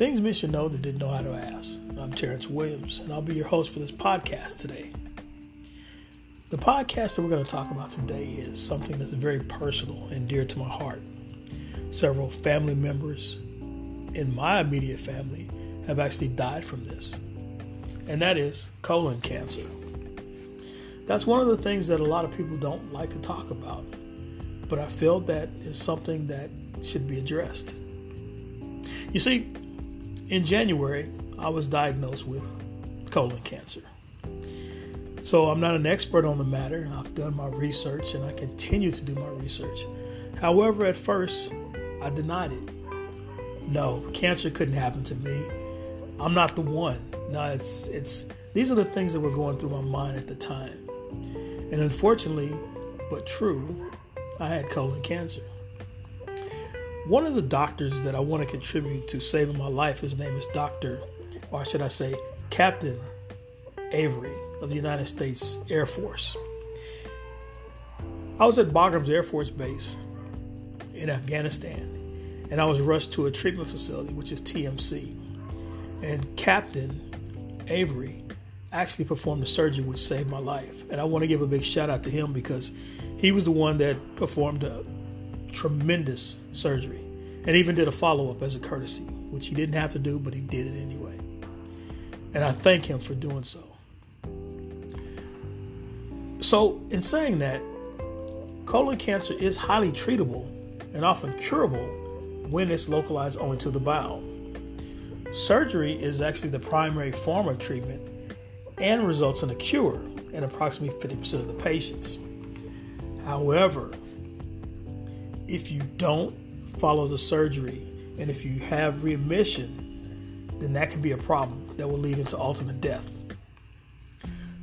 Things men should know that didn't know how to ask. I'm Terrence Williams, and I'll be your host for this podcast today. The podcast that we're going to talk about today is something that's very personal and dear to my heart. Several family members in my immediate family have actually died from this, and that is colon cancer. That's one of the things that a lot of people don't like to talk about, but I feel that is something that should be addressed. You see, in January, I was diagnosed with colon cancer. So I'm not an expert on the matter. I've done my research and I continue to do my research. However, at first, I denied it. No, cancer couldn't happen to me. I'm not the one. No, it's it's these are the things that were going through my mind at the time. And unfortunately, but true, I had colon cancer. One of the doctors that I want to contribute to saving my life, his name is Dr. or should I say, Captain Avery of the United States Air Force. I was at Bagrams Air Force Base in Afghanistan, and I was rushed to a treatment facility, which is TMC. And Captain Avery actually performed the surgery which saved my life. And I want to give a big shout out to him because he was the one that performed a tremendous surgery and even did a follow up as a courtesy, which he didn't have to do, but he did it anyway. And I thank him for doing so. So, in saying that, colon cancer is highly treatable and often curable when it's localized only to the bowel. Surgery is actually the primary form of treatment and results in a cure in approximately 50% of the patients. However, if you don't follow the surgery and if you have remission, then that can be a problem that will lead into ultimate death.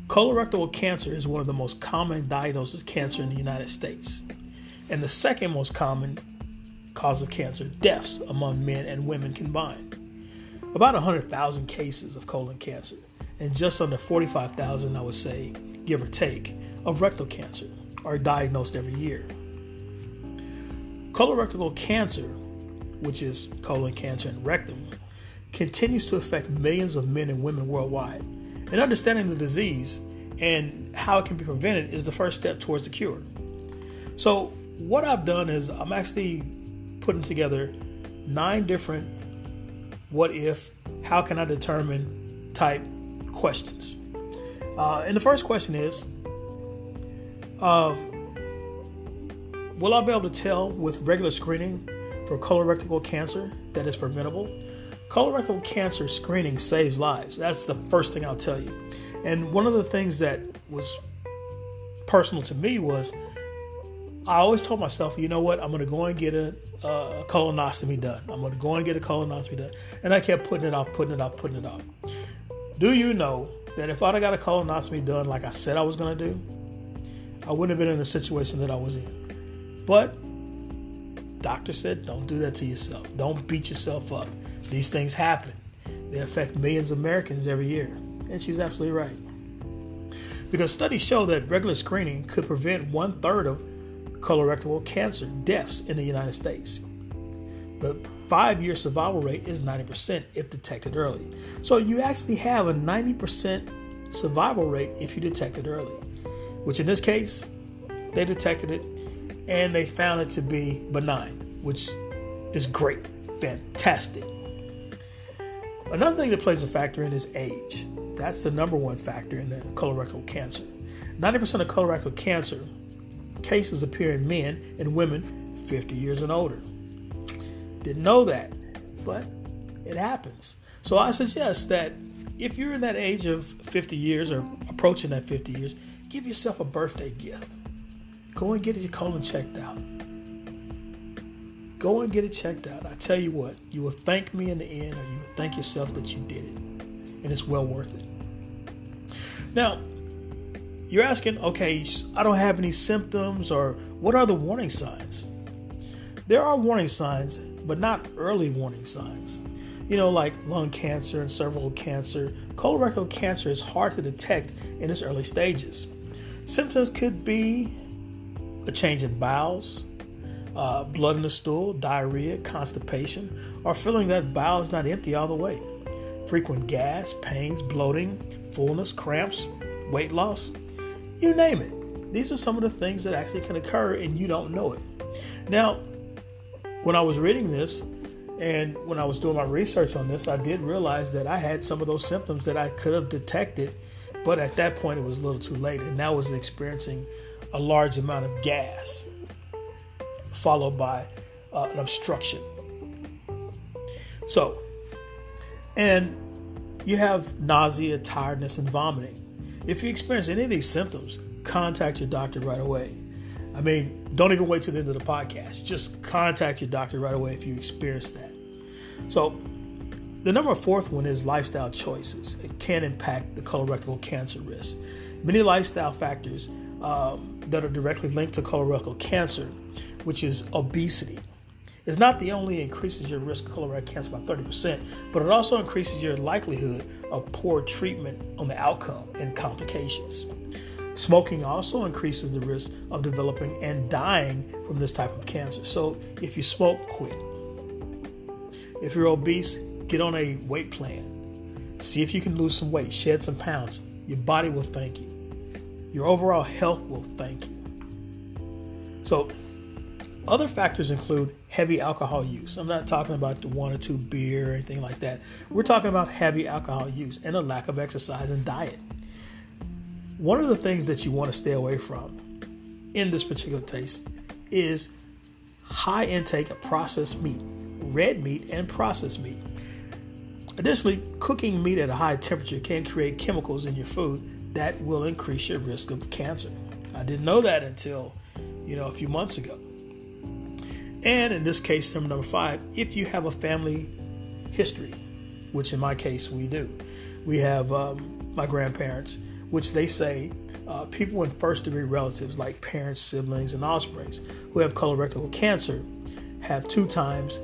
Colorectal cancer is one of the most common diagnosis cancer in the United States, and the second most common cause of cancer deaths among men and women combined. About 100,000 cases of colon cancer, and just under 45,000, I would say, give or take, of rectal cancer are diagnosed every year. Colorectal cancer, which is colon cancer and rectum, continues to affect millions of men and women worldwide. And understanding the disease and how it can be prevented is the first step towards the cure. So, what I've done is I'm actually putting together nine different what if, how can I determine type questions. Uh, and the first question is um, Will I be able to tell with regular screening for colorectal cancer that is preventable? Colorectal cancer screening saves lives. That's the first thing I'll tell you. And one of the things that was personal to me was I always told myself, you know what, I'm going to go and get a, a colonoscopy done. I'm going to go and get a colonoscopy done. And I kept putting it off, putting it off, putting it off. Do you know that if I'd have got a colonoscopy done like I said I was going to do, I wouldn't have been in the situation that I was in. But doctor said, don't do that to yourself. Don't beat yourself up. These things happen. They affect millions of Americans every year. And she's absolutely right. Because studies show that regular screening could prevent one third of colorectal cancer deaths in the United States. The five year survival rate is 90% if detected early. So you actually have a 90% survival rate if you detect it early, which in this case, they detected it and they found it to be benign, which is great, fantastic. Another thing that plays a factor in is age. That's the number one factor in the colorectal cancer. 90% of colorectal cancer cases appear in men and women 50 years and older. Didn't know that, but it happens. So I suggest that if you're in that age of 50 years or approaching that 50 years, give yourself a birthday gift. Go and get your colon checked out. Go and get it checked out. I tell you what, you will thank me in the end, or you will thank yourself that you did it. And it's well worth it. Now, you're asking, okay, I don't have any symptoms, or what are the warning signs? There are warning signs, but not early warning signs. You know, like lung cancer and cervical cancer. Colorectal cancer is hard to detect in its early stages. Symptoms could be a change in bowels, uh, blood in the stool, diarrhea, constipation, or feeling that bowel is not empty all the way, frequent gas, pains, bloating, fullness, cramps, weight loss, you name it. These are some of the things that actually can occur and you don't know it. Now, when I was reading this and when I was doing my research on this, I did realize that I had some of those symptoms that I could have detected, but at that point it was a little too late, and I was experiencing a large amount of gas followed by uh, an obstruction. So, and you have nausea, tiredness, and vomiting. If you experience any of these symptoms, contact your doctor right away. I mean, don't even wait till the end of the podcast. Just contact your doctor right away if you experience that. So, the number fourth one is lifestyle choices. It can impact the colorectal cancer risk. Many lifestyle factors um, that are directly linked to colorectal cancer, which is obesity, It's not the only increases your risk of colorectal cancer by 30%, but it also increases your likelihood of poor treatment on the outcome and complications. Smoking also increases the risk of developing and dying from this type of cancer. So if you smoke, quit. If you're obese, get on a weight plan. See if you can lose some weight, shed some pounds. Your body will thank you. Your overall health will thank you. So, other factors include heavy alcohol use. I'm not talking about the one or two beer or anything like that. We're talking about heavy alcohol use and a lack of exercise and diet. One of the things that you want to stay away from in this particular taste is high intake of processed meat, red meat, and processed meat. Additionally, cooking meat at a high temperature can create chemicals in your food that will increase your risk of cancer. I didn't know that until, you know, a few months ago. And in this case, number five, if you have a family history, which in my case we do, we have um, my grandparents, which they say uh, people in first degree relatives like parents, siblings, and offsprings who have colorectal cancer have two times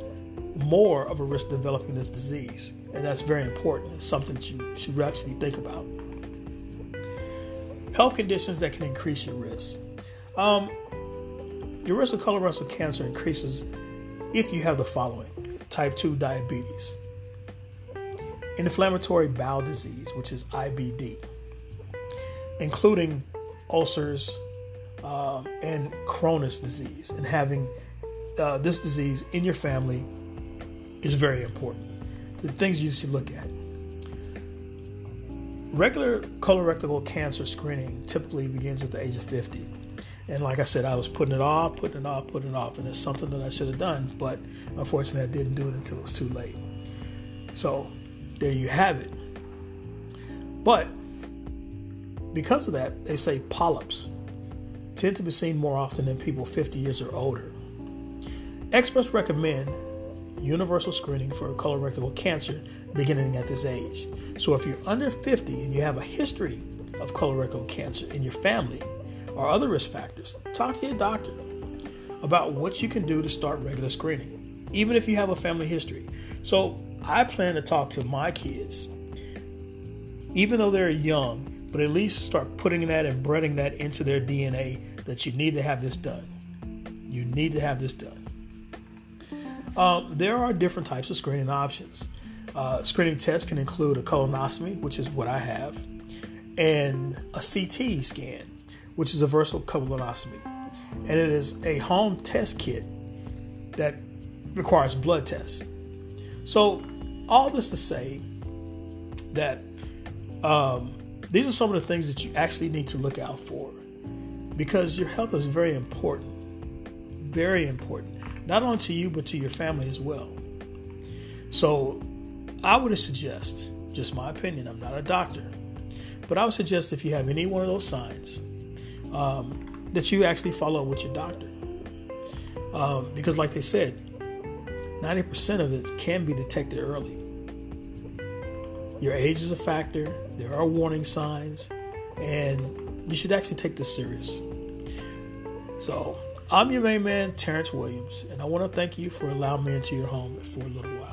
more of a risk developing this disease. And that's very important. It's something you should actually think about. Health conditions that can increase your risk. Um, your risk of colorectal cancer increases if you have the following type 2 diabetes, inflammatory bowel disease, which is IBD, including ulcers um, and Crohn's disease. And having uh, this disease in your family is very important. The things you should look at. Regular colorectal cancer screening typically begins at the age of 50. And like I said, I was putting it off, putting it off, putting it off, and it's something that I should have done, but unfortunately, I didn't do it until it was too late. So there you have it. But because of that, they say polyps tend to be seen more often in people 50 years or older. Experts recommend universal screening for colorectal cancer beginning at this age. So if you're under 50 and you have a history of colorectal cancer in your family, or other risk factors, talk to your doctor about what you can do to start regular screening, even if you have a family history. So I plan to talk to my kids, even though they're young, but at least start putting that and breading that into their DNA that you need to have this done. You need to have this done. Um, there are different types of screening options. Uh, screening tests can include a colonoscopy, which is what I have, and a CT scan, which is a versatile colonoscopy. And it is a home test kit that requires blood tests. So, all this to say that um, these are some of the things that you actually need to look out for because your health is very important. Very important. Not only to you, but to your family as well. So, I would suggest, just my opinion, I'm not a doctor, but I would suggest if you have any one of those signs, um, that you actually follow up with your doctor. Um, because, like they said, 90% of it can be detected early. Your age is a factor, there are warning signs, and you should actually take this serious. So, I'm your main man, Terrence Williams, and I want to thank you for allowing me into your home for a little while.